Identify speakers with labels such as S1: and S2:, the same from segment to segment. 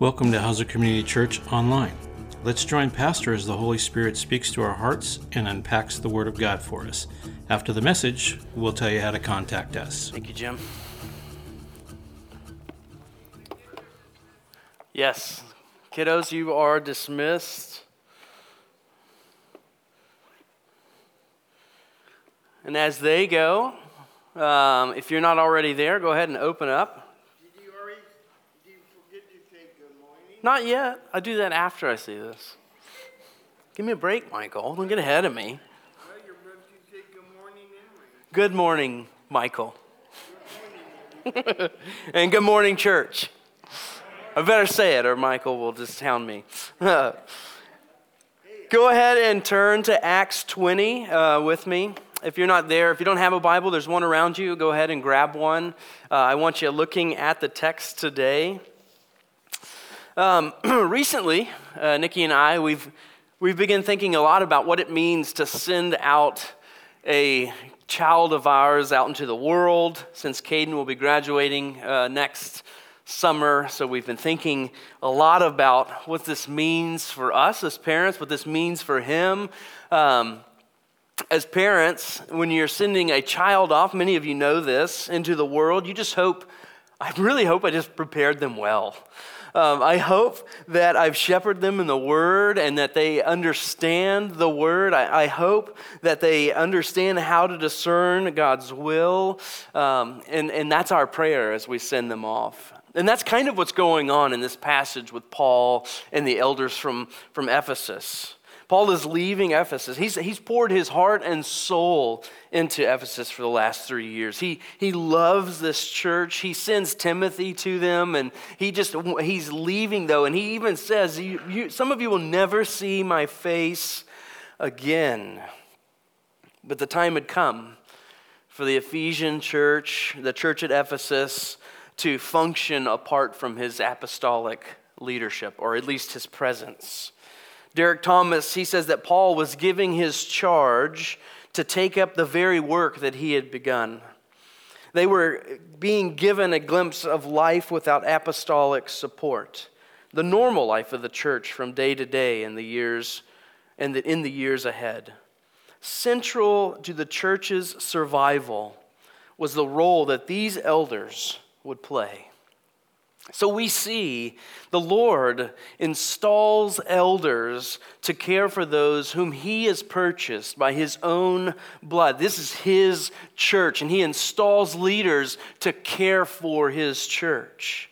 S1: Welcome to Hauser Community Church Online. Let's join Pastor as the Holy Spirit speaks to our hearts and unpacks the Word of God for us. After the message, we'll tell you how to contact us.
S2: Thank you, Jim. Yes, kiddos, you are dismissed. And as they go, um, if you're not already there, go ahead and open up Not yet. I do that after I see this. Give me a break, Michael. Don't get ahead of me. Good morning, Michael. and good morning, church. I better say it, or Michael will just hound me. Go ahead and turn to Acts 20 uh, with me. If you're not there, if you don't have a Bible, there's one around you. Go ahead and grab one. Uh, I want you looking at the text today. Um, recently, uh, Nikki and I, we've, we've begun thinking a lot about what it means to send out a child of ours out into the world since Caden will be graduating uh, next summer. So we've been thinking a lot about what this means for us as parents, what this means for him. Um, as parents, when you're sending a child off, many of you know this, into the world, you just hope, I really hope I just prepared them well. Um, I hope that I've shepherded them in the Word and that they understand the Word. I, I hope that they understand how to discern God's will. Um, and, and that's our prayer as we send them off. And that's kind of what's going on in this passage with Paul and the elders from, from Ephesus. Paul is leaving Ephesus. He's, he's poured his heart and soul into Ephesus for the last three years. He, he loves this church. He sends Timothy to them, and he just, he's leaving though. And he even says, you, you, Some of you will never see my face again. But the time had come for the Ephesian church, the church at Ephesus, to function apart from his apostolic leadership, or at least his presence. Derek Thomas, he says that Paul was giving his charge to take up the very work that he had begun. They were being given a glimpse of life without apostolic support, the normal life of the church from day to day in the years and in the years ahead. Central to the church's survival was the role that these elders would play. So we see the Lord installs elders to care for those whom he has purchased by his own blood. This is his church, and he installs leaders to care for his church.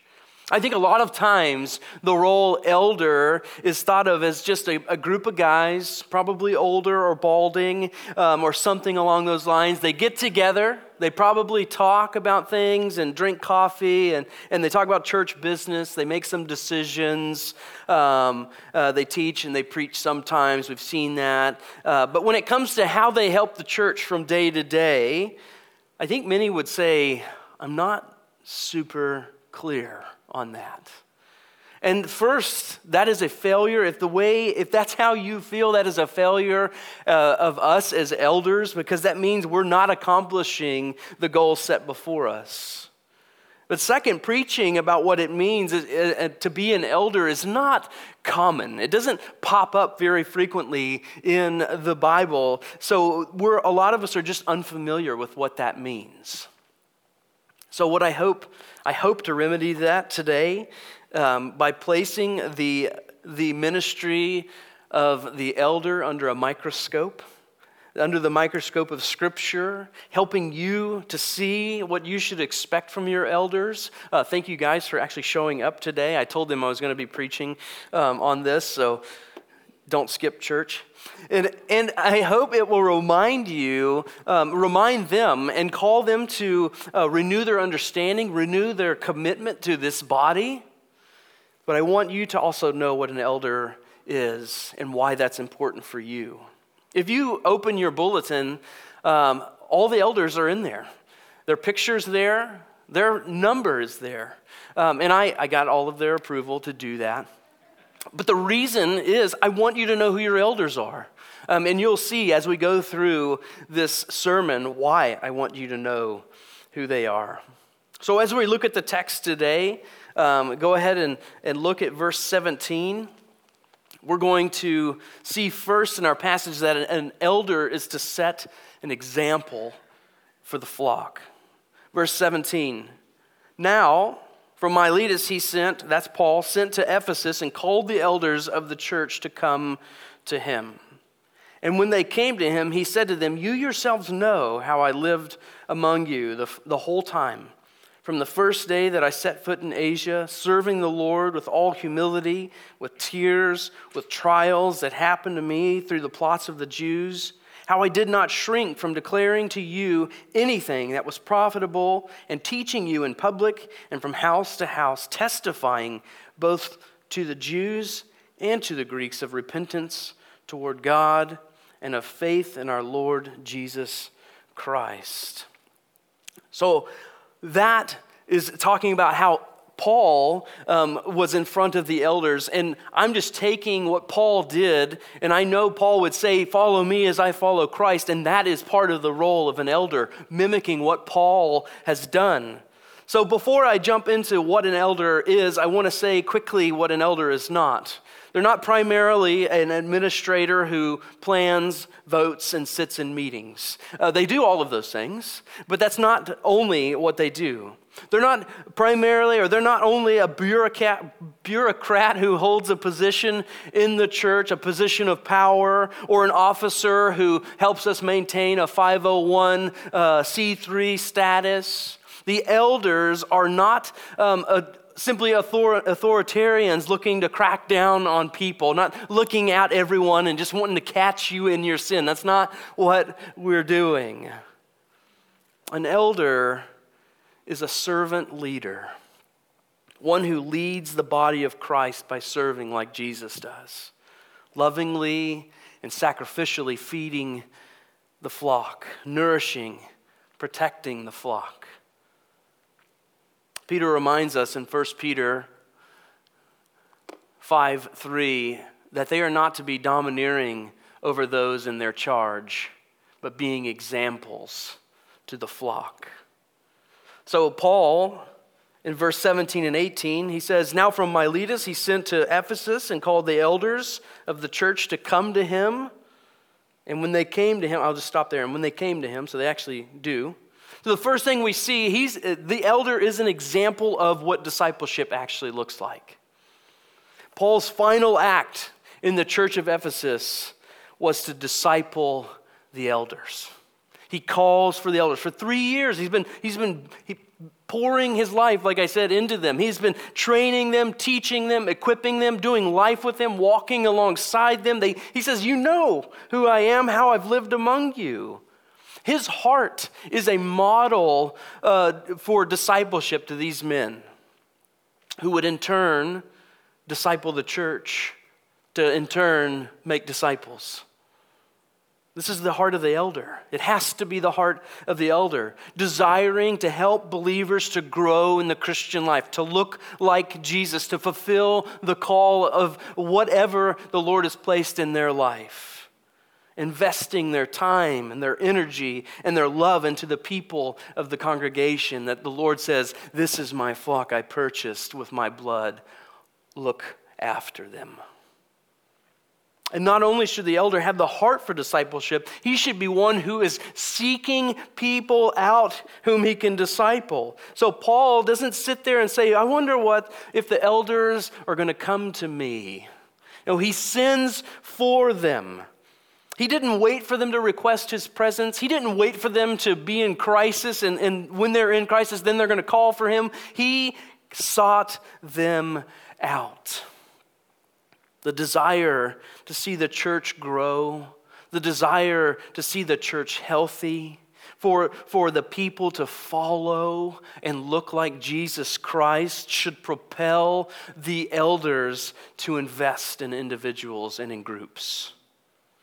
S2: I think a lot of times the role elder is thought of as just a, a group of guys, probably older or balding um, or something along those lines. They get together, they probably talk about things and drink coffee and, and they talk about church business. They make some decisions. Um, uh, they teach and they preach sometimes. We've seen that. Uh, but when it comes to how they help the church from day to day, I think many would say, I'm not super clear on that. And first, that is a failure. If the way, if that's how you feel, that is a failure uh, of us as elders, because that means we're not accomplishing the goal set before us. But second, preaching about what it means is, uh, to be an elder is not common. It doesn't pop up very frequently in the Bible. So we're, a lot of us are just unfamiliar with what that means. So what I hope I hope to remedy that today um, by placing the, the ministry of the elder under a microscope, under the microscope of Scripture, helping you to see what you should expect from your elders. Uh, thank you guys for actually showing up today. I told them I was going to be preaching um, on this, so don't skip church. And, and I hope it will remind you, um, remind them, and call them to uh, renew their understanding, renew their commitment to this body. But I want you to also know what an elder is and why that's important for you. If you open your bulletin, um, all the elders are in there. Their pictures there, their number is there. Um, and I, I got all of their approval to do that. But the reason is I want you to know who your elders are. Um, and you'll see as we go through this sermon why I want you to know who they are. So, as we look at the text today, um, go ahead and, and look at verse 17. We're going to see first in our passage that an elder is to set an example for the flock. Verse 17 Now, from Miletus he sent, that's Paul, sent to Ephesus and called the elders of the church to come to him. And when they came to him, he said to them, You yourselves know how I lived among you the, the whole time, from the first day that I set foot in Asia, serving the Lord with all humility, with tears, with trials that happened to me through the plots of the Jews how I did not shrink from declaring to you anything that was profitable and teaching you in public and from house to house, testifying both to the Jews and to the Greeks of repentance toward God and of faith in our Lord Jesus Christ. So that is talking about how Paul um, was in front of the elders, and I'm just taking what Paul did, and I know Paul would say, Follow me as I follow Christ, and that is part of the role of an elder, mimicking what Paul has done. So before I jump into what an elder is, I want to say quickly what an elder is not. They're not primarily an administrator who plans, votes, and sits in meetings. Uh, they do all of those things, but that's not only what they do. They're not primarily, or they're not only a bureaucrat, bureaucrat who holds a position in the church, a position of power, or an officer who helps us maintain a 501 uh, C3 status. The elders are not um, a, simply author- authoritarians looking to crack down on people, not looking at everyone and just wanting to catch you in your sin. That's not what we're doing. An elder is a servant leader, one who leads the body of Christ by serving like Jesus does, lovingly and sacrificially feeding the flock, nourishing, protecting the flock. Peter reminds us in 1 Peter 5 3 that they are not to be domineering over those in their charge, but being examples to the flock. So, Paul, in verse 17 and 18, he says, Now from Miletus he sent to Ephesus and called the elders of the church to come to him. And when they came to him, I'll just stop there. And when they came to him, so they actually do. So the first thing we see, he's, uh, the elder is an example of what discipleship actually looks like. Paul's final act in the church of Ephesus was to disciple the elders. He calls for the elders. For three years, he's been, he's been he, pouring his life, like I said, into them. He's been training them, teaching them, equipping them, doing life with them, walking alongside them. They, he says, You know who I am, how I've lived among you. His heart is a model uh, for discipleship to these men who would in turn disciple the church, to in turn make disciples. This is the heart of the elder. It has to be the heart of the elder, desiring to help believers to grow in the Christian life, to look like Jesus, to fulfill the call of whatever the Lord has placed in their life. Investing their time and their energy and their love into the people of the congregation that the Lord says, This is my flock I purchased with my blood. Look after them. And not only should the elder have the heart for discipleship, he should be one who is seeking people out whom he can disciple. So Paul doesn't sit there and say, I wonder what if the elders are going to come to me. No, he sends for them. He didn't wait for them to request his presence. He didn't wait for them to be in crisis, and, and when they're in crisis, then they're going to call for him. He sought them out the desire to see the church grow, the desire to see the church healthy, for, for the people to follow and look like Jesus Christ should propel the elders to invest in individuals and in groups.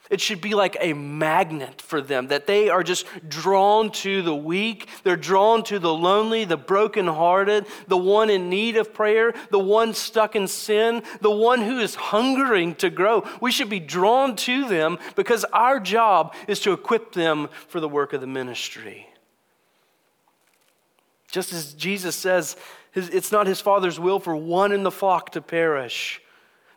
S2: It should be like a magnet for them, that they are just drawn to the weak, they're drawn to the lonely, the brokenhearted, the one in need of prayer, the one stuck in sin, the one who is hungering to grow. We should be drawn to them because our job is to equip them for the work of the ministry. Just as Jesus says, it's not his father's will for one in the flock to perish,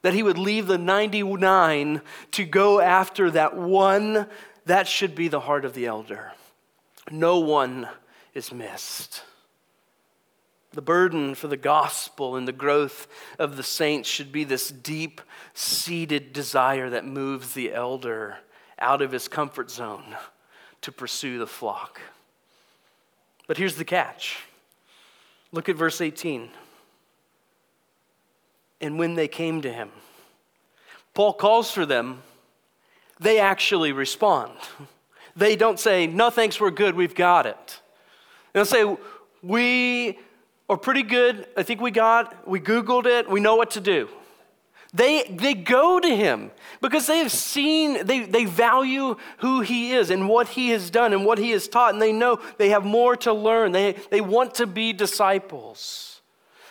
S2: that he would leave the 99 to go after that one. That should be the heart of the elder. No one is missed. The burden for the gospel and the growth of the saints should be this deep seated desire that moves the elder out of his comfort zone to pursue the flock. But here's the catch look at verse 18. And when they came to him, Paul calls for them, they actually respond. They don't say, No thanks, we're good, we've got it. They'll say, We are pretty good, I think we got, we Googled it, we know what to do. They, they go to him because they have seen, they, they value who he is and what he has done and what he has taught, and they know they have more to learn. They, they want to be disciples.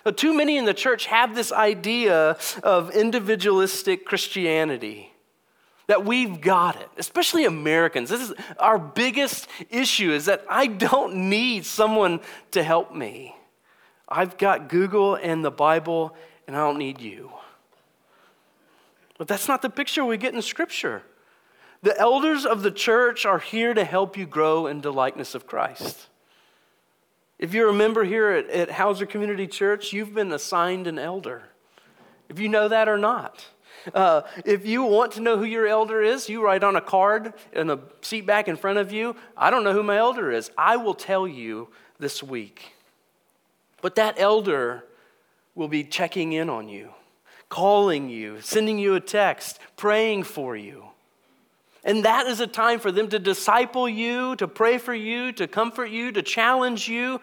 S2: But too many in the church have this idea of individualistic Christianity that we've got it, especially Americans. This is our biggest issue is that I don't need someone to help me. I've got Google and the Bible, and I don't need you. But that's not the picture we get in Scripture. The elders of the church are here to help you grow into likeness of Christ. If you're a member here at, at Hauser Community Church, you've been assigned an elder. If you know that or not. Uh, if you want to know who your elder is, you write on a card in the seat back in front of you. I don't know who my elder is. I will tell you this week. But that elder will be checking in on you calling you, sending you a text, praying for you. And that is a time for them to disciple you, to pray for you, to comfort you, to challenge you.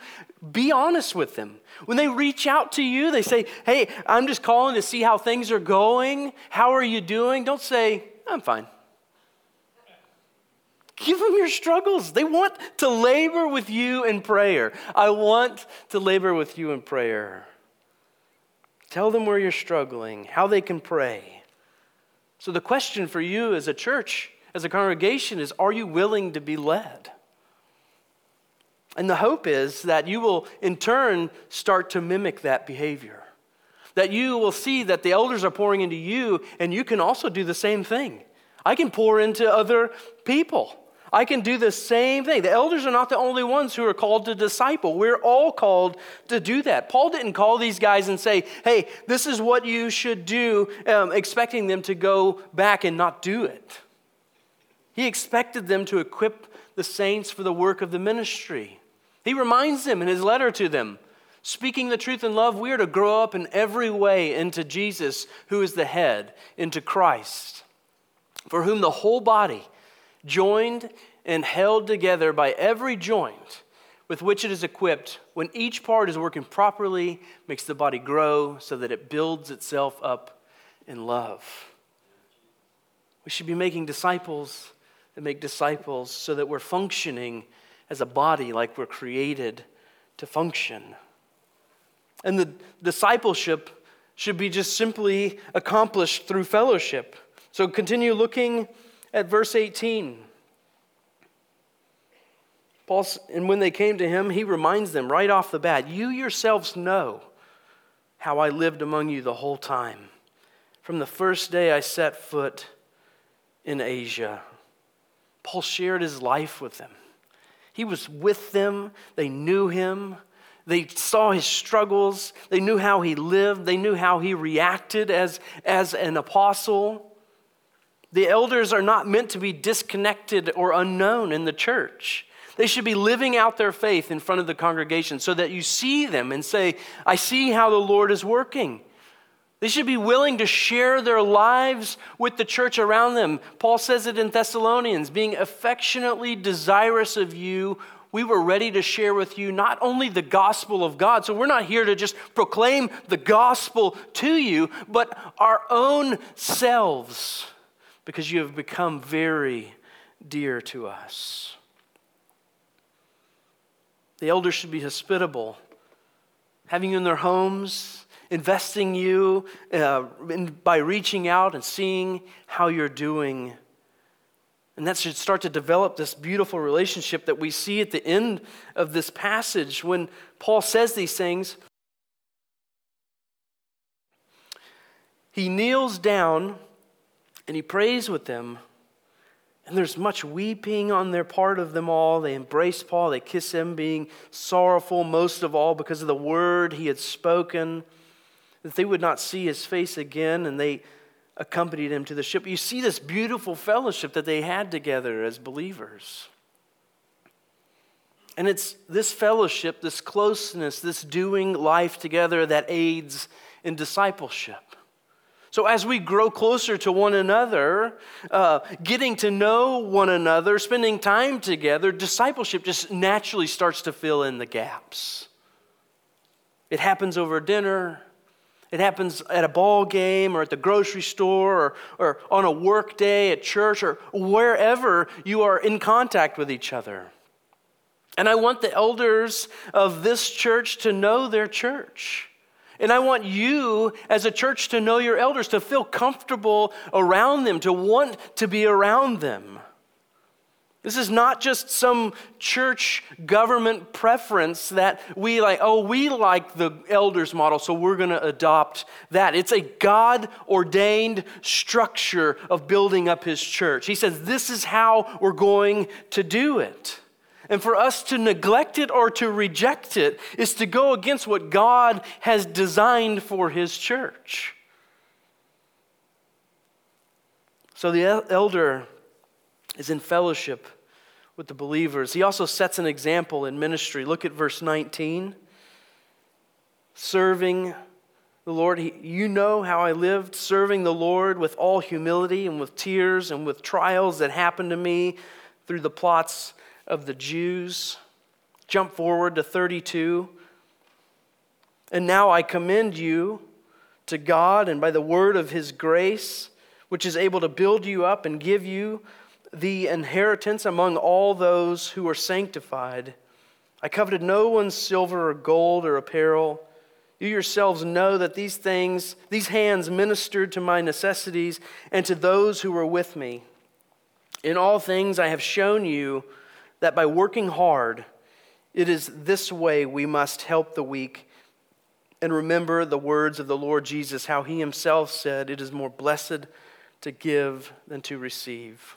S2: Be honest with them. When they reach out to you, they say, Hey, I'm just calling to see how things are going. How are you doing? Don't say, I'm fine. Give them your struggles. They want to labor with you in prayer. I want to labor with you in prayer. Tell them where you're struggling, how they can pray. So, the question for you as a church, as a congregation, is are you willing to be led? And the hope is that you will, in turn, start to mimic that behavior. That you will see that the elders are pouring into you, and you can also do the same thing. I can pour into other people. I can do the same thing. The elders are not the only ones who are called to disciple. We're all called to do that. Paul didn't call these guys and say, hey, this is what you should do, um, expecting them to go back and not do it. He expected them to equip the saints for the work of the ministry. He reminds them in his letter to them speaking the truth in love, we are to grow up in every way into Jesus, who is the head, into Christ, for whom the whole body joined and held together by every joint with which it is equipped, when each part is working properly, makes the body grow so that it builds itself up in love. We should be making disciples that make disciples so that we're functioning as a body like we're created to function. And the discipleship should be just simply accomplished through fellowship. So continue looking at verse 18. Paul, and when they came to him, he reminds them right off the bat You yourselves know how I lived among you the whole time, from the first day I set foot in Asia. Paul shared his life with them. He was with them, they knew him. They saw his struggles. They knew how he lived. They knew how he reacted as, as an apostle. The elders are not meant to be disconnected or unknown in the church. They should be living out their faith in front of the congregation so that you see them and say, I see how the Lord is working. They should be willing to share their lives with the church around them. Paul says it in Thessalonians being affectionately desirous of you. We were ready to share with you not only the gospel of God, so we're not here to just proclaim the gospel to you, but our own selves because you have become very dear to us. The elders should be hospitable, having you in their homes, investing you uh, in, by reaching out and seeing how you're doing. And that should start to develop this beautiful relationship that we see at the end of this passage when Paul says these things. He kneels down and he prays with them. And there's much weeping on their part of them all. They embrace Paul, they kiss him, being sorrowful most of all because of the word he had spoken that they would not see his face again, and they accompanied him to the ship. You see this beautiful fellowship that they had together as believers. And it's this fellowship, this closeness, this doing life together that aids in discipleship. So, as we grow closer to one another, uh, getting to know one another, spending time together, discipleship just naturally starts to fill in the gaps. It happens over dinner, it happens at a ball game or at the grocery store or, or on a work day at church or wherever you are in contact with each other. And I want the elders of this church to know their church. And I want you as a church to know your elders, to feel comfortable around them, to want to be around them. This is not just some church government preference that we like, oh, we like the elders model, so we're going to adopt that. It's a God ordained structure of building up his church. He says, this is how we're going to do it. And for us to neglect it or to reject it is to go against what God has designed for His church. So the elder is in fellowship with the believers. He also sets an example in ministry. Look at verse 19. Serving the Lord. He, you know how I lived serving the Lord with all humility and with tears and with trials that happened to me through the plots of the Jews. Jump forward to 32. And now I commend you to God and by the word of his grace, which is able to build you up and give you the inheritance among all those who are sanctified. I coveted no one's silver or gold or apparel. You yourselves know that these things, these hands ministered to my necessities and to those who were with me. In all things I have shown you that by working hard, it is this way we must help the weak. And remember the words of the Lord Jesus, how he himself said, It is more blessed to give than to receive.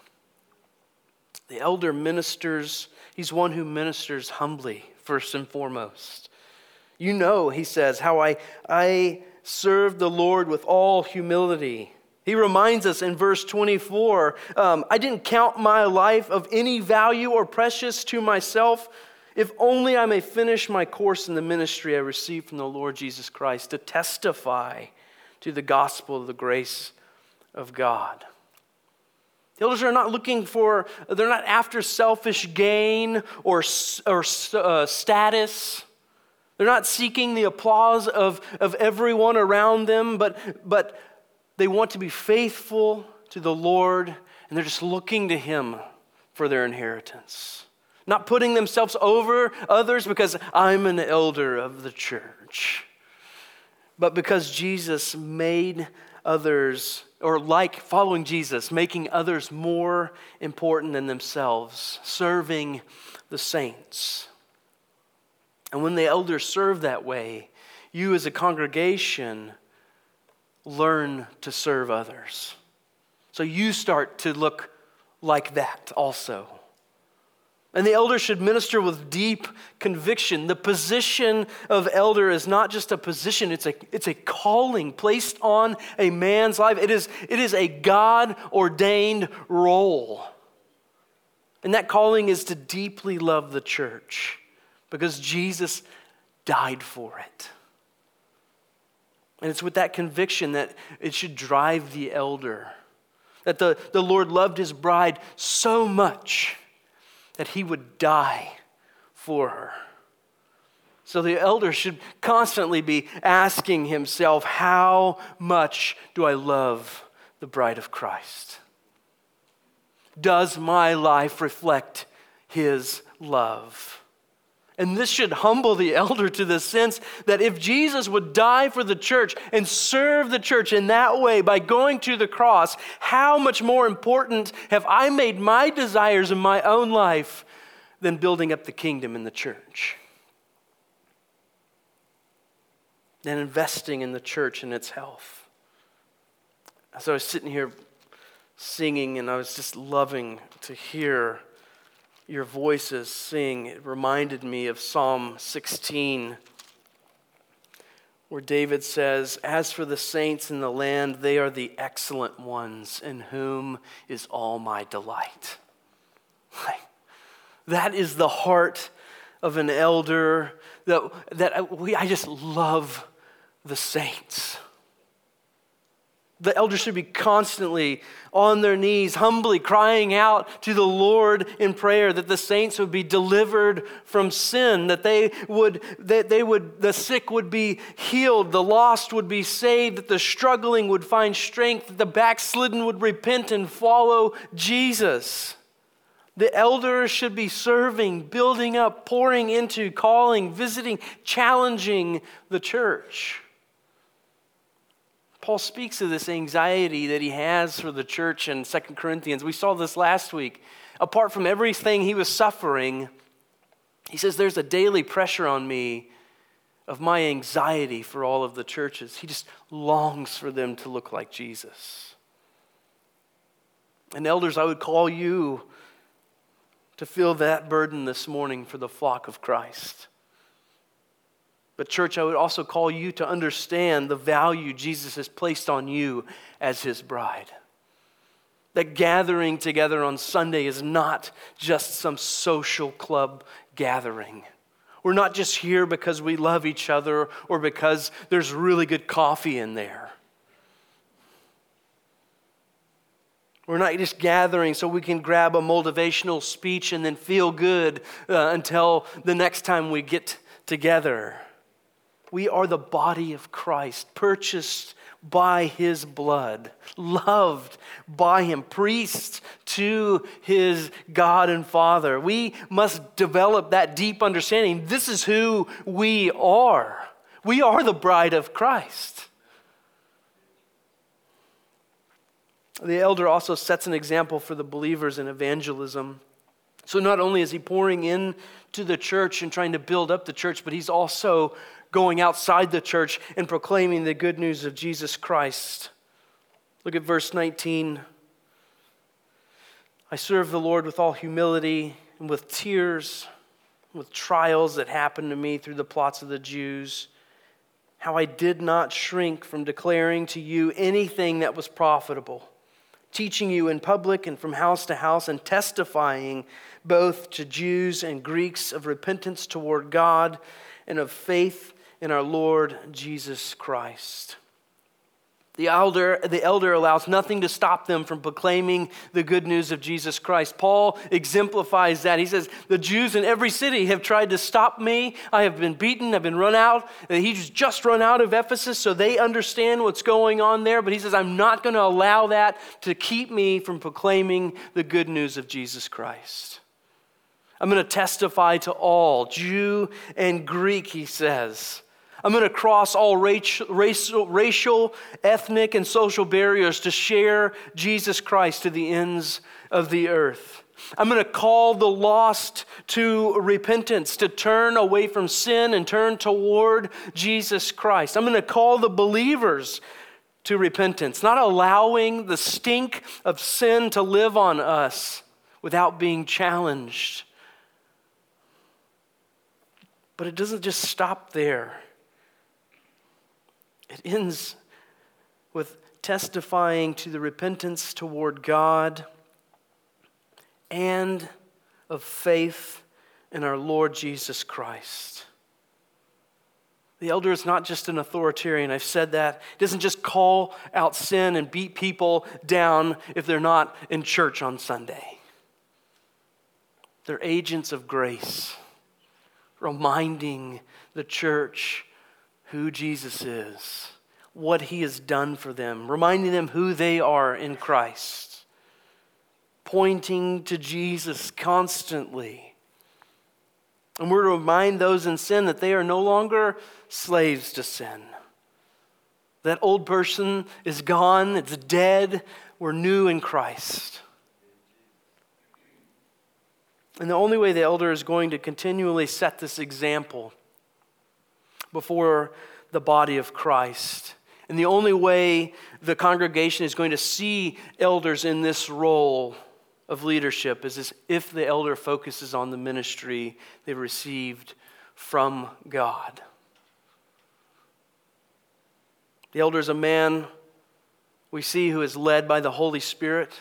S2: The elder ministers, he's one who ministers humbly, first and foremost. You know, he says, how I, I serve the Lord with all humility he reminds us in verse 24 um, I didn't count my life of any value or precious to myself, if only I may finish my course in the ministry I received from the Lord Jesus Christ to testify to the gospel of the grace of God. The elders are not looking for, they're not after selfish gain or, or uh, status. They're not seeking the applause of, of everyone around them, but, but they want to be faithful to the Lord, and they're just looking to Him for their inheritance. Not putting themselves over others because I'm an elder of the church, but because Jesus made others, or like following Jesus, making others more important than themselves, serving the saints. And when the elders serve that way, you as a congregation learn to serve others. So you start to look like that also. And the elder should minister with deep conviction. The position of elder is not just a position, it's a, it's a calling placed on a man's life. It is, it is a God ordained role. And that calling is to deeply love the church because Jesus died for it. And it's with that conviction that it should drive the elder. That the, the Lord loved his bride so much that he would die for her. So the elder should constantly be asking himself, How much do I love the bride of Christ? Does my life reflect his love? And this should humble the elder to the sense that if Jesus would die for the church and serve the church in that way by going to the cross, how much more important have I made my desires in my own life than building up the kingdom in the church? Than investing in the church and its health. As I was sitting here singing, and I was just loving to hear your voices sing, it reminded me of Psalm 16, where David says, As for the saints in the land, they are the excellent ones, in whom is all my delight. That is the heart of an elder that, that we, I just love the saints. The elders should be constantly on their knees, humbly crying out to the Lord in prayer that the saints would be delivered from sin, that they would, that they would, the sick would be healed, the lost would be saved, that the struggling would find strength, that the backslidden would repent and follow Jesus. The elders should be serving, building up, pouring into, calling, visiting, challenging the church. Paul speaks of this anxiety that he has for the church in 2 Corinthians. We saw this last week. Apart from everything he was suffering, he says, There's a daily pressure on me of my anxiety for all of the churches. He just longs for them to look like Jesus. And, elders, I would call you to feel that burden this morning for the flock of Christ. But, church, I would also call you to understand the value Jesus has placed on you as his bride. That gathering together on Sunday is not just some social club gathering. We're not just here because we love each other or because there's really good coffee in there. We're not just gathering so we can grab a motivational speech and then feel good uh, until the next time we get together. We are the body of Christ, purchased by his blood, loved by him, priests to his God and Father. We must develop that deep understanding. This is who we are. We are the bride of Christ. The elder also sets an example for the believers in evangelism. So not only is he pouring in to the church and trying to build up the church, but he's also going outside the church and proclaiming the good news of Jesus Christ. Look at verse 19. I serve the Lord with all humility and with tears, with trials that happened to me through the plots of the Jews. How I did not shrink from declaring to you anything that was profitable, teaching you in public and from house to house, and testifying both to Jews and Greeks of repentance toward God and of faith in our Lord Jesus Christ. The elder, the elder allows nothing to stop them from proclaiming the good news of Jesus Christ. Paul exemplifies that. He says, The Jews in every city have tried to stop me. I have been beaten, I've been run out. He's just run out of Ephesus, so they understand what's going on there. But he says, I'm not going to allow that to keep me from proclaiming the good news of Jesus Christ. I'm going to testify to all, Jew and Greek, he says. I'm going to cross all racial, ethnic, and social barriers to share Jesus Christ to the ends of the earth. I'm going to call the lost to repentance, to turn away from sin and turn toward Jesus Christ. I'm going to call the believers to repentance, not allowing the stink of sin to live on us without being challenged. But it doesn't just stop there. It ends with testifying to the repentance toward God and of faith in our Lord Jesus Christ. The elder is not just an authoritarian. I've said that. He doesn't just call out sin and beat people down if they're not in church on Sunday. They're agents of grace, reminding the church who Jesus is, what he has done for them, reminding them who they are in Christ, pointing to Jesus constantly. And we're to remind those in sin that they are no longer slaves to sin. That old person is gone, it's dead, we're new in Christ. And the only way the elder is going to continually set this example before the body of Christ And the only way the congregation is going to see elders in this role of leadership is if the elder focuses on the ministry they've received from God. The elder is a man we see who is led by the Holy Spirit.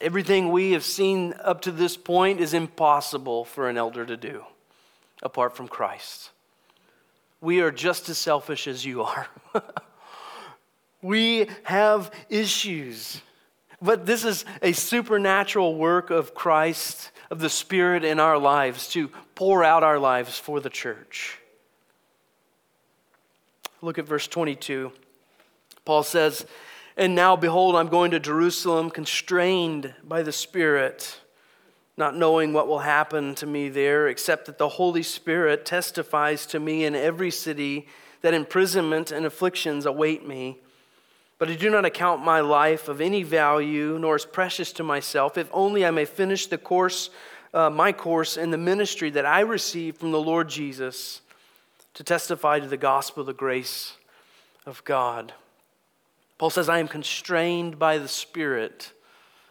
S2: Everything we have seen up to this point is impossible for an elder to do apart from Christ. We are just as selfish as you are. we have issues. But this is a supernatural work of Christ, of the Spirit in our lives to pour out our lives for the church. Look at verse 22. Paul says, And now, behold, I'm going to Jerusalem, constrained by the Spirit, not knowing what will happen to me there, except that the Holy Spirit testifies to me in every city that imprisonment and afflictions await me. But I do not account my life of any value, nor as precious to myself, if only I may finish the course, uh, my course in the ministry that I received from the Lord Jesus to testify to the gospel of the grace of God. Paul says, I am constrained by the Spirit.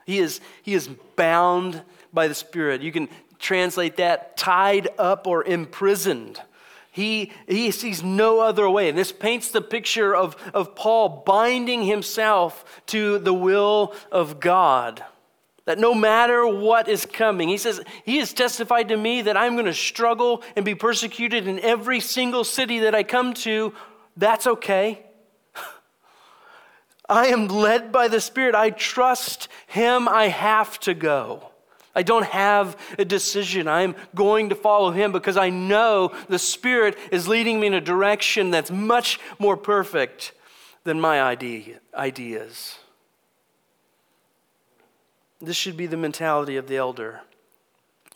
S2: He is, he is bound by the Spirit. You can translate that tied up or imprisoned. He, he sees no other way. And this paints the picture of, of Paul binding himself to the will of God. That no matter what is coming, he says, He has testified to me that I'm going to struggle and be persecuted in every single city that I come to. That's okay. I am led by the Spirit. I trust Him. I have to go. I don't have a decision. I'm going to follow Him because I know the Spirit is leading me in a direction that's much more perfect than my idea, ideas. This should be the mentality of the elder.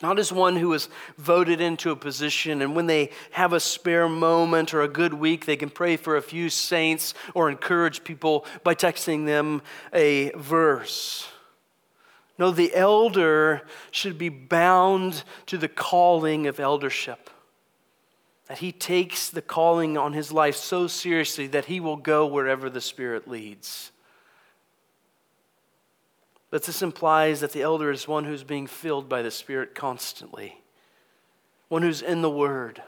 S2: Not as one who is voted into a position, and when they have a spare moment or a good week, they can pray for a few saints or encourage people by texting them a verse. No, the elder should be bound to the calling of eldership. That he takes the calling on his life so seriously that he will go wherever the Spirit leads. But this implies that the elder is one who's being filled by the Spirit constantly, one who's in the Word,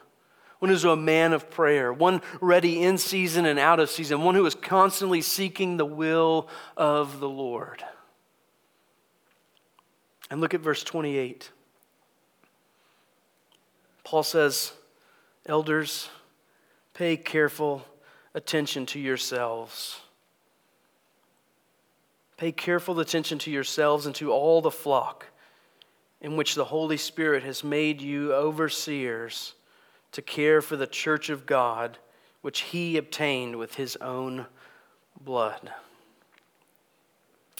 S2: one who's a man of prayer, one ready in season and out of season, one who is constantly seeking the will of the Lord. And look at verse 28. Paul says, Elders, pay careful attention to yourselves Pay careful attention to yourselves and to all the flock in which the Holy Spirit has made you overseers to care for the church of God, which he obtained with his own blood.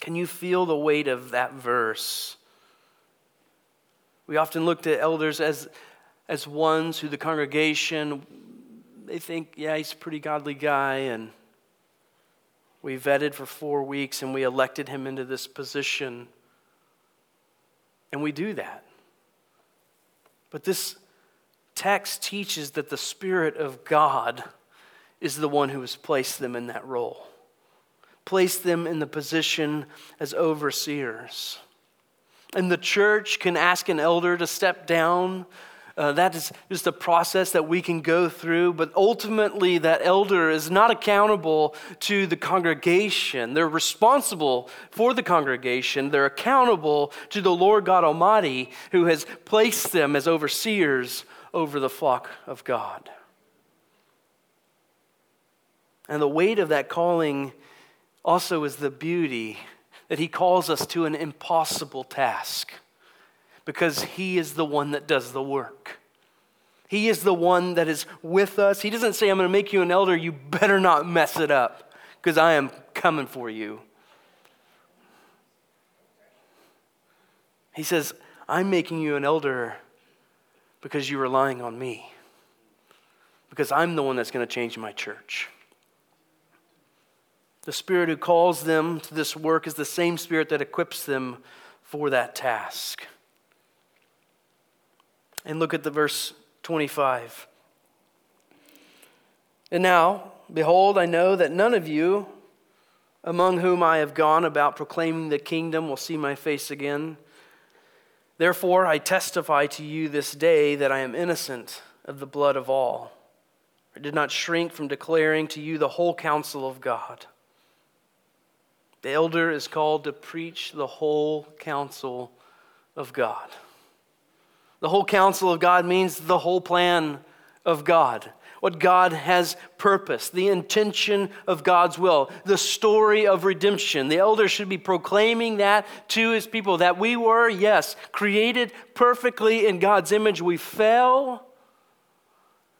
S2: Can you feel the weight of that verse? We often look to elders as, as ones who the congregation, they think, yeah, he's a pretty godly guy, and we vetted for four weeks and we elected him into this position. And we do that. But this text teaches that the Spirit of God is the one who has placed them in that role, placed them in the position as overseers. And the church can ask an elder to step down uh, that is just a process that we can go through, but ultimately, that elder is not accountable to the congregation. They're responsible for the congregation. They're accountable to the Lord God Almighty, who has placed them as overseers over the flock of God. And the weight of that calling also is the beauty that He calls us to an impossible task because He is the one that does the work. He is the one that is with us. He doesn't say, I'm going to make you an elder. You better not mess it up because I am coming for you. He says, I'm making you an elder because you're relying on me, because I'm the one that's going to change my church. The Spirit who calls them to this work is the same Spirit that equips them for that task. And look at the verse 25. And now, Behold, I know that none of you among whom I have gone about proclaiming the kingdom will see my face again. Therefore, I testify to you this day that I am innocent of the blood of all. I did not shrink from declaring to you the whole counsel of God. The elder is called to preach the whole counsel of God. The whole counsel of God means the whole plan of God what God has purposed, the intention of God's will, the story of redemption. The elder should be proclaiming that to his people that we were, yes, created perfectly in God's image. We fell.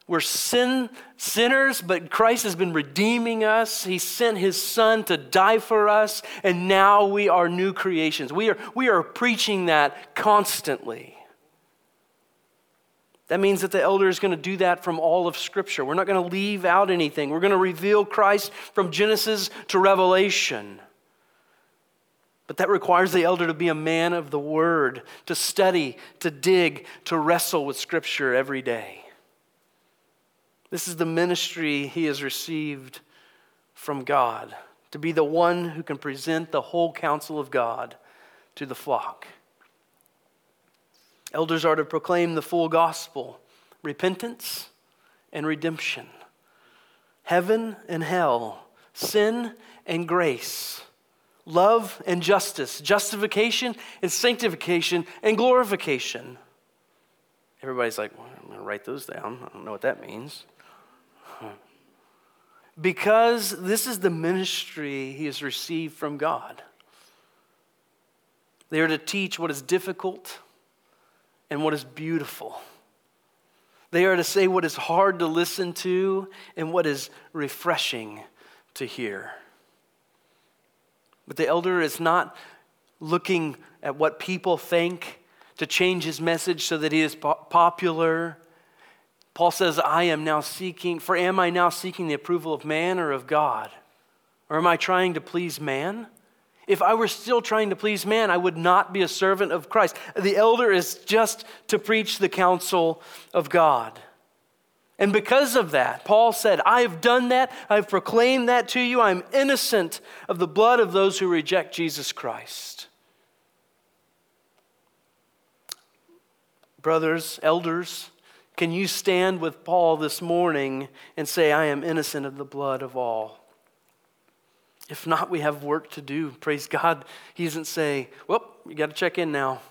S2: We're sin, sinners, but Christ has been redeeming us. He sent his son to die for us, and now we are new creations. We are, we are preaching that constantly. That means that the elder is going to do that from all of Scripture. We're not going to leave out anything. We're going to reveal Christ from Genesis to Revelation. But that requires the elder to be a man of the Word, to study, to dig, to wrestle with Scripture every day. This is the ministry he has received from God, to be the one who can present the whole counsel of God to the flock. Elders are to proclaim the full gospel repentance and redemption, heaven and hell, sin and grace, love and justice, justification and sanctification and glorification. Everybody's like, well, I'm going to write those down. I don't know what that means. Because this is the ministry he has received from God. They are to teach what is difficult and what is beautiful. They are to say what is hard to listen to and what is refreshing to hear. But the elder is not looking at what people think to change his message so that he is popular. Paul says, I am now seeking, for am I now seeking the approval of man or of God? Or am I trying to please man? If I were still trying to please man, I would not be a servant of Christ. The elder is just to preach the counsel of God. And because of that, Paul said, I have done that. I've proclaimed that to you. I'm innocent of the blood of those who reject Jesus Christ. Brothers, elders, can you stand with Paul this morning and say, I am innocent of the blood of all? If not, we have work to do. Praise God. He doesn't say, well, you got to check in now.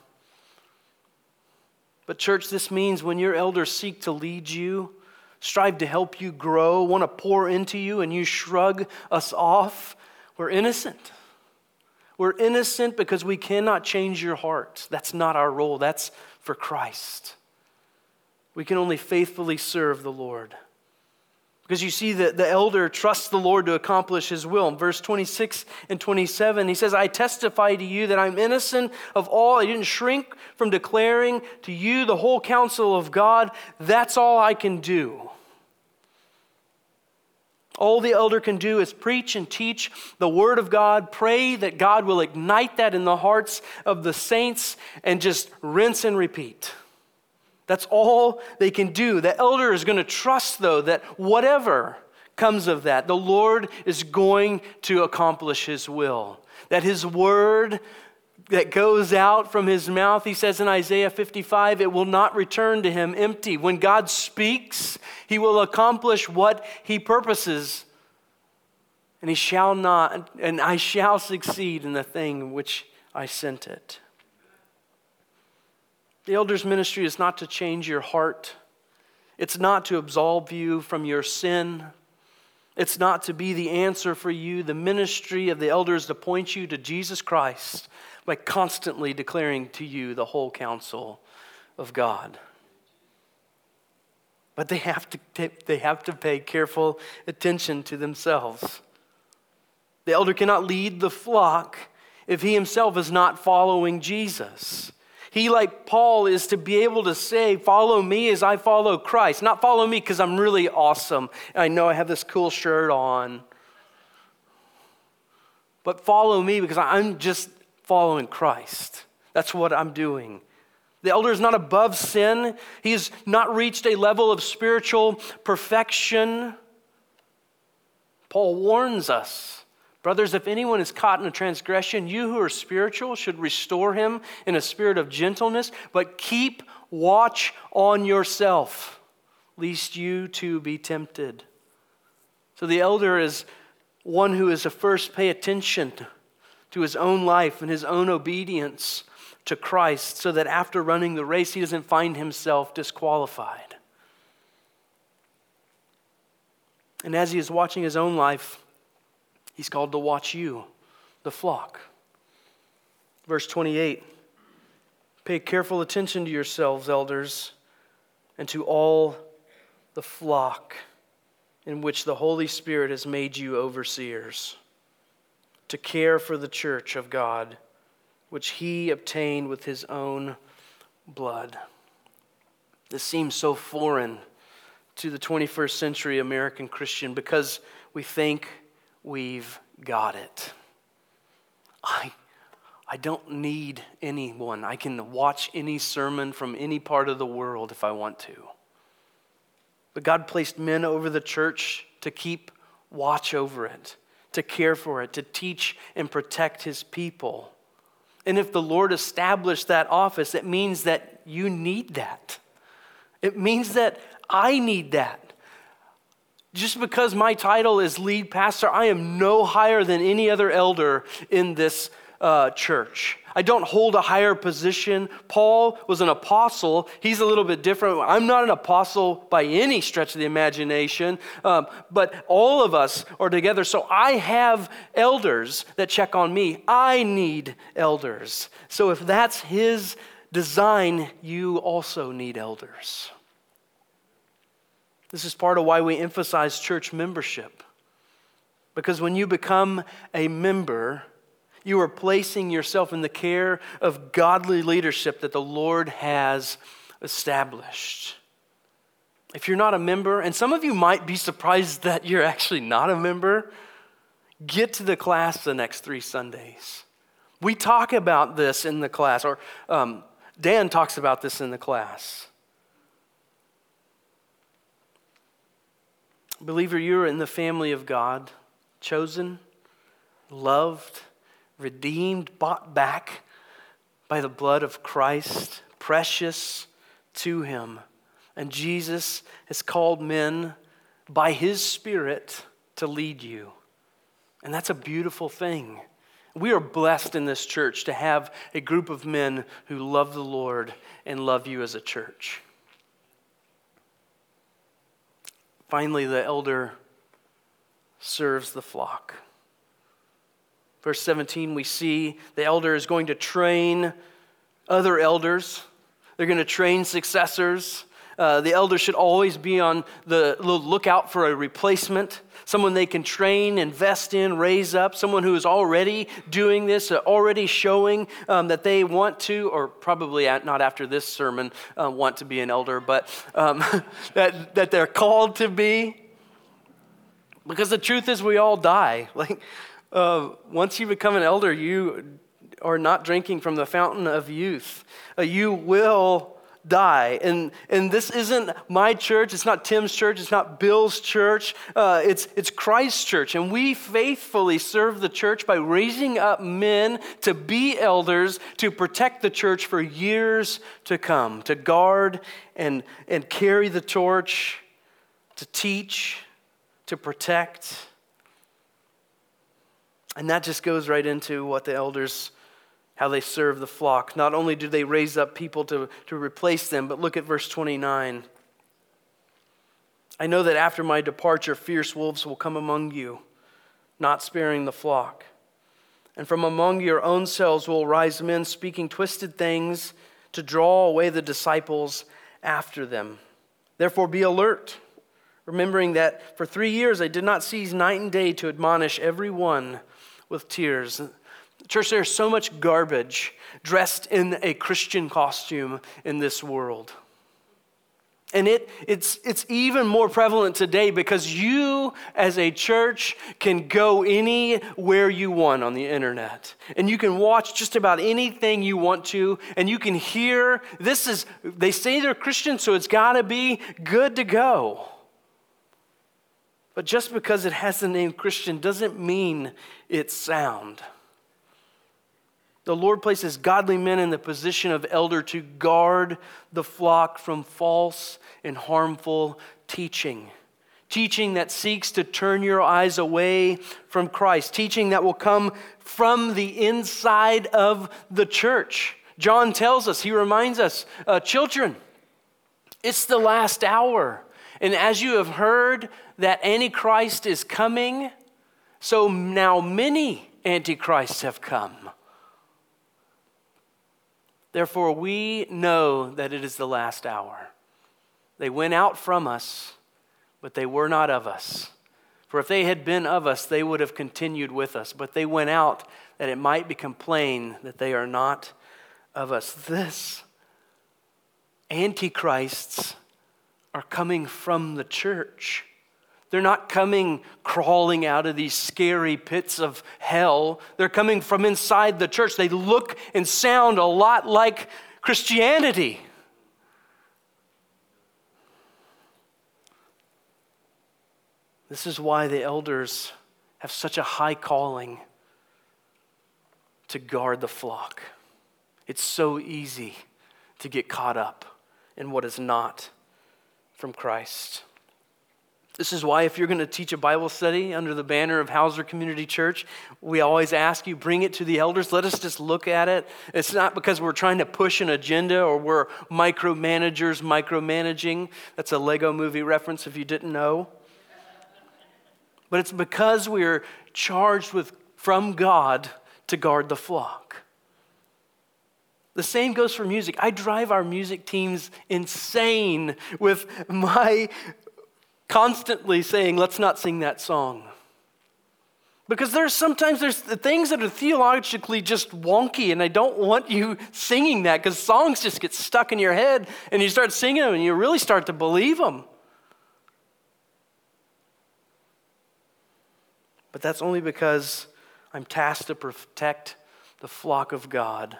S2: But, church, this means when your elders seek to lead you, strive to help you grow, want to pour into you, and you shrug us off, we're innocent. We're innocent because we cannot change your heart. That's not our role, that's for Christ. We can only faithfully serve the Lord. Because you see that the elder trusts the Lord to accomplish his will. In verse 26 and 27, he says, I testify to you that I'm innocent of all. I didn't shrink from declaring to you the whole counsel of God. That's all I can do. All the elder can do is preach and teach the Word of God, pray that God will ignite that in the hearts of the saints, and just rinse and repeat. That's all they can do. The elder is going to trust, though, that whatever comes of that, the Lord is going to accomplish his will. That his word that goes out from his mouth, he says in Isaiah 55, it will not return to him empty. When God speaks, he will accomplish what he purposes. And he shall not, and I shall succeed in the thing which I sent it. The elder's ministry is not to change your heart, it's not to absolve you from your sin. It's not to be the answer for you. The ministry of the elder is to point you to Jesus Christ by constantly declaring to you the whole counsel of God. But they have to, they have to pay careful attention to themselves. The elder cannot lead the flock if he himself is not following Jesus. He, like Paul, is to be able to say, Follow me as I follow Christ. Not follow me because I'm really awesome. I know I have this cool shirt on. But follow me because I'm just following Christ. That's what I'm doing. The elder is not above sin, he has not reached a level of spiritual perfection. Paul warns us Brothers, if anyone is caught in a transgression, you who are spiritual should restore him in a spirit of gentleness, but keep watch on yourself, lest you too be tempted. So the elder is one who is to first pay attention to his own life and his own obedience to Christ, so that after running the race, he doesn't find himself disqualified. And as he is watching his own life, He's called to watch you, the flock. Verse 28 Pay careful attention to yourselves, elders, and to all the flock in which the Holy Spirit has made you overseers, to care for the church of God, which he obtained with his own blood. This seems so foreign to the 21st century American Christian because we think we've got it. I, I don't need anyone. I can watch any sermon from any part of the world if I want to. But God placed men over the church to keep watch over it, to care for it, to teach and protect his people. And if the Lord established that office, it means that you need that. It means that I need that. Just because my title is lead pastor, I am no higher than any other elder in this uh, church. I don't hold a higher position. Paul was an apostle. He's a little bit different. I'm not an apostle by any stretch of the imagination, um, but all of us are together. So I have elders that check on me. I need elders. So if that's his design, you also need elders. This is part of why we emphasize church membership. Because when you become a member, you are placing yourself in the care of godly leadership that the Lord has established. If you're not a member, and some of you might be surprised that you're actually not a member, get to the class the next three Sundays. We talk about this in the class, or um, Dan talks about this in the class. Believer, you're in the family of God, chosen, loved, redeemed, bought back by the blood of Christ, precious to Him. And Jesus has called men by His Spirit to lead you. And that's a beautiful thing. We are blessed in this church to have a group of men who love the Lord and love you as a church. Finally, the elder serves the flock. Verse 17, we see the elder is going to train other elders, they're going to train successors. Uh, the elder should always be on the lookout for a replacement, someone they can train, invest in, raise up, someone who is already doing this, uh, already showing um, that they want to, or probably not after this sermon, uh, want to be an elder, but um, that, that they're called to be. Because the truth is, we all die. Like, uh, once you become an elder, you are not drinking from the fountain of youth. You will die. And, and this isn't my church, it's not Tim's church, it's not Bill's church, uh, it's, it's Christ's church. And we faithfully serve the church by raising up men to be elders to protect the church for years to come, to guard and, and carry the torch, to teach, to protect. And that just goes right into what the elders how they serve the flock. Not only do they raise up people to, to replace them, but look at verse 29. I know that after my departure, fierce wolves will come among you, not sparing the flock. And from among your own selves will rise men speaking twisted things to draw away the disciples after them. Therefore, be alert, remembering that for three years I did not cease night and day to admonish every one with tears. Church, there's so much garbage dressed in a Christian costume in this world. And it, it's, it's even more prevalent today because you, as a church, can go anywhere you want on the internet. And you can watch just about anything you want to. And you can hear this is, they say they're Christian, so it's got to be good to go. But just because it has the name Christian doesn't mean it's sound. The Lord places godly men in the position of elder to guard the flock from false and harmful teaching. Teaching that seeks to turn your eyes away from Christ. Teaching that will come from the inside of the church. John tells us, he reminds us, uh, children, it's the last hour. And as you have heard that Antichrist is coming, so now many Antichrists have come. Therefore, we know that it is the last hour. They went out from us, but they were not of us. For if they had been of us, they would have continued with us. But they went out that it might become plain that they are not of us. This antichrists are coming from the church. They're not coming crawling out of these scary pits of hell. They're coming from inside the church. They look and sound a lot like Christianity. This is why the elders have such a high calling to guard the flock. It's so easy to get caught up in what is not from Christ. This is why, if you're going to teach a Bible study under the banner of Hauser Community Church, we always ask you bring it to the elders. Let us just look at it. It's not because we're trying to push an agenda or we're micromanagers micromanaging. That's a Lego movie reference if you didn't know. But it's because we're charged with from God to guard the flock. The same goes for music. I drive our music teams insane with my constantly saying, let's not sing that song. Because there's sometimes there's things that are theologically just wonky, and I don't want you singing that because songs just get stuck in your head, and you start singing them, and you really start to believe them. But that's only because I'm tasked to protect the flock of God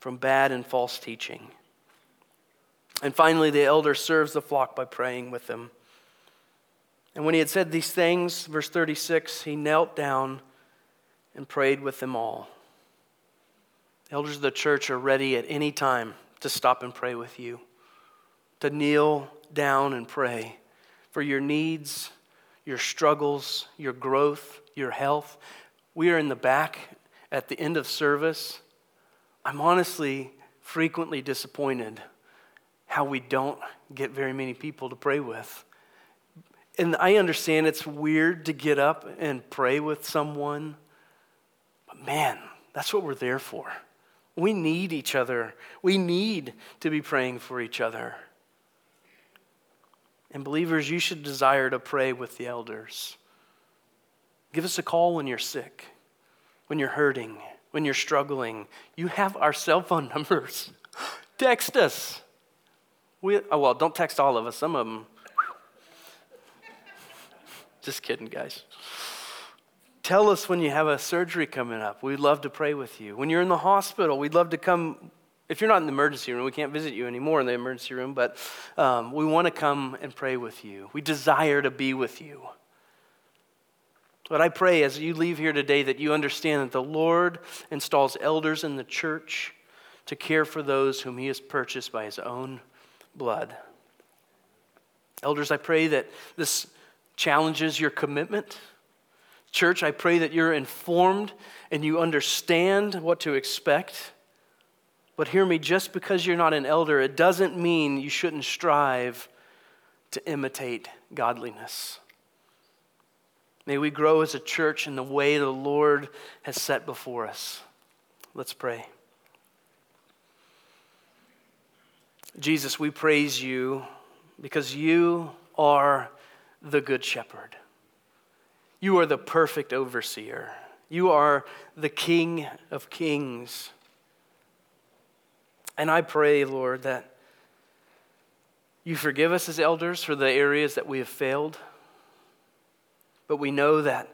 S2: from bad and false teaching. And finally, the elder serves the flock by praying with them. And when he had said these things, verse 36, he knelt down and prayed with them all. The Elders of the church are ready at any time to stop and pray with you, to kneel down and pray for your needs, your struggles, your growth, your health. We are in the back at the end of service. I'm honestly frequently disappointed how we don't get very many people to pray with. And I understand it's weird to get up and pray with someone, but man, that's what we're there for. We need each other. We need to be praying for each other. And believers, you should desire to pray with the elders. Give us a call when you're sick, when you're hurting, when you're struggling. You have our cell phone numbers. Text us. We, oh, well, don't text all of us. Some of them. Just kidding, guys. Tell us when you have a surgery coming up. We'd love to pray with you. When you're in the hospital, we'd love to come. If you're not in the emergency room, we can't visit you anymore in the emergency room, but um, we want to come and pray with you. We desire to be with you. But I pray as you leave here today that you understand that the Lord installs elders in the church to care for those whom He has purchased by His own blood. Elders, I pray that this challenges your commitment. Church, I pray that you're informed and you understand what to expect. But hear me, just because you're not an elder, it doesn't mean you shouldn't strive to imitate godliness. May we grow as a church in the way the Lord has set before us. Let's pray. Jesus, we praise you because you are the good shepherd. You are the perfect overseer. You are the King of kings. And I pray, Lord, that you forgive us as elders for the areas that we have failed. But we know that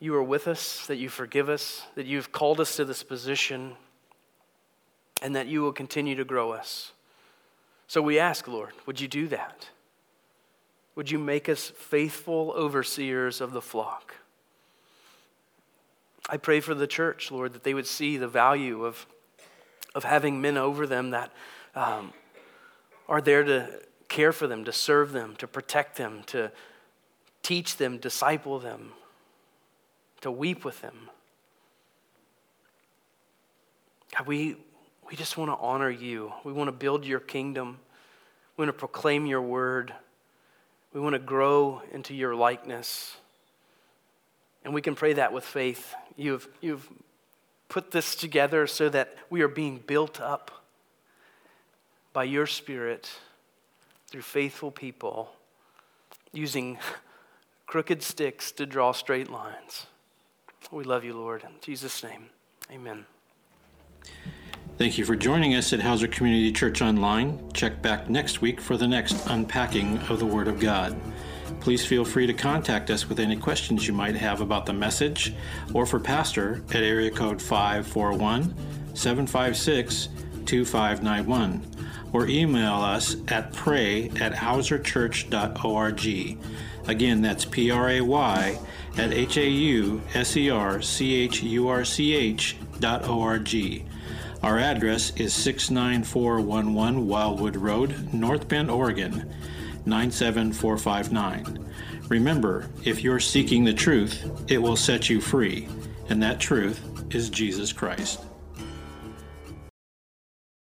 S2: you are with us, that you forgive us, that you've called us to this position, and that you will continue to grow us. So we ask, Lord, would you do that? Would you make us faithful overseers of the flock? I pray for the church, Lord, that they would see the value of, of having men over them that um, are there to care for them, to serve them, to protect them, to teach them, disciple them, to weep with them. God, we, we just want to honor you. We want to build your kingdom. We want to proclaim your word. We want to grow into your likeness. And we can pray that with faith. You've, you've put this together so that we are being built up by your Spirit through faithful people using crooked sticks to draw straight lines. We love you, Lord. In Jesus' name, amen.
S1: Thank you for joining us at Hauser Community Church Online. Check back next week for the next unpacking of the Word of God. Please feel free to contact us with any questions you might have about the message or for Pastor at area code 541 756 2591 or email us at pray at hauserchurch.org. Again, that's P R A Y at H A U S E R C H U R C H dot O R G. Our address is 69411 Wildwood Road, North Bend, Oregon 97459. Remember, if you're seeking the truth, it will set you free, and that truth is Jesus Christ.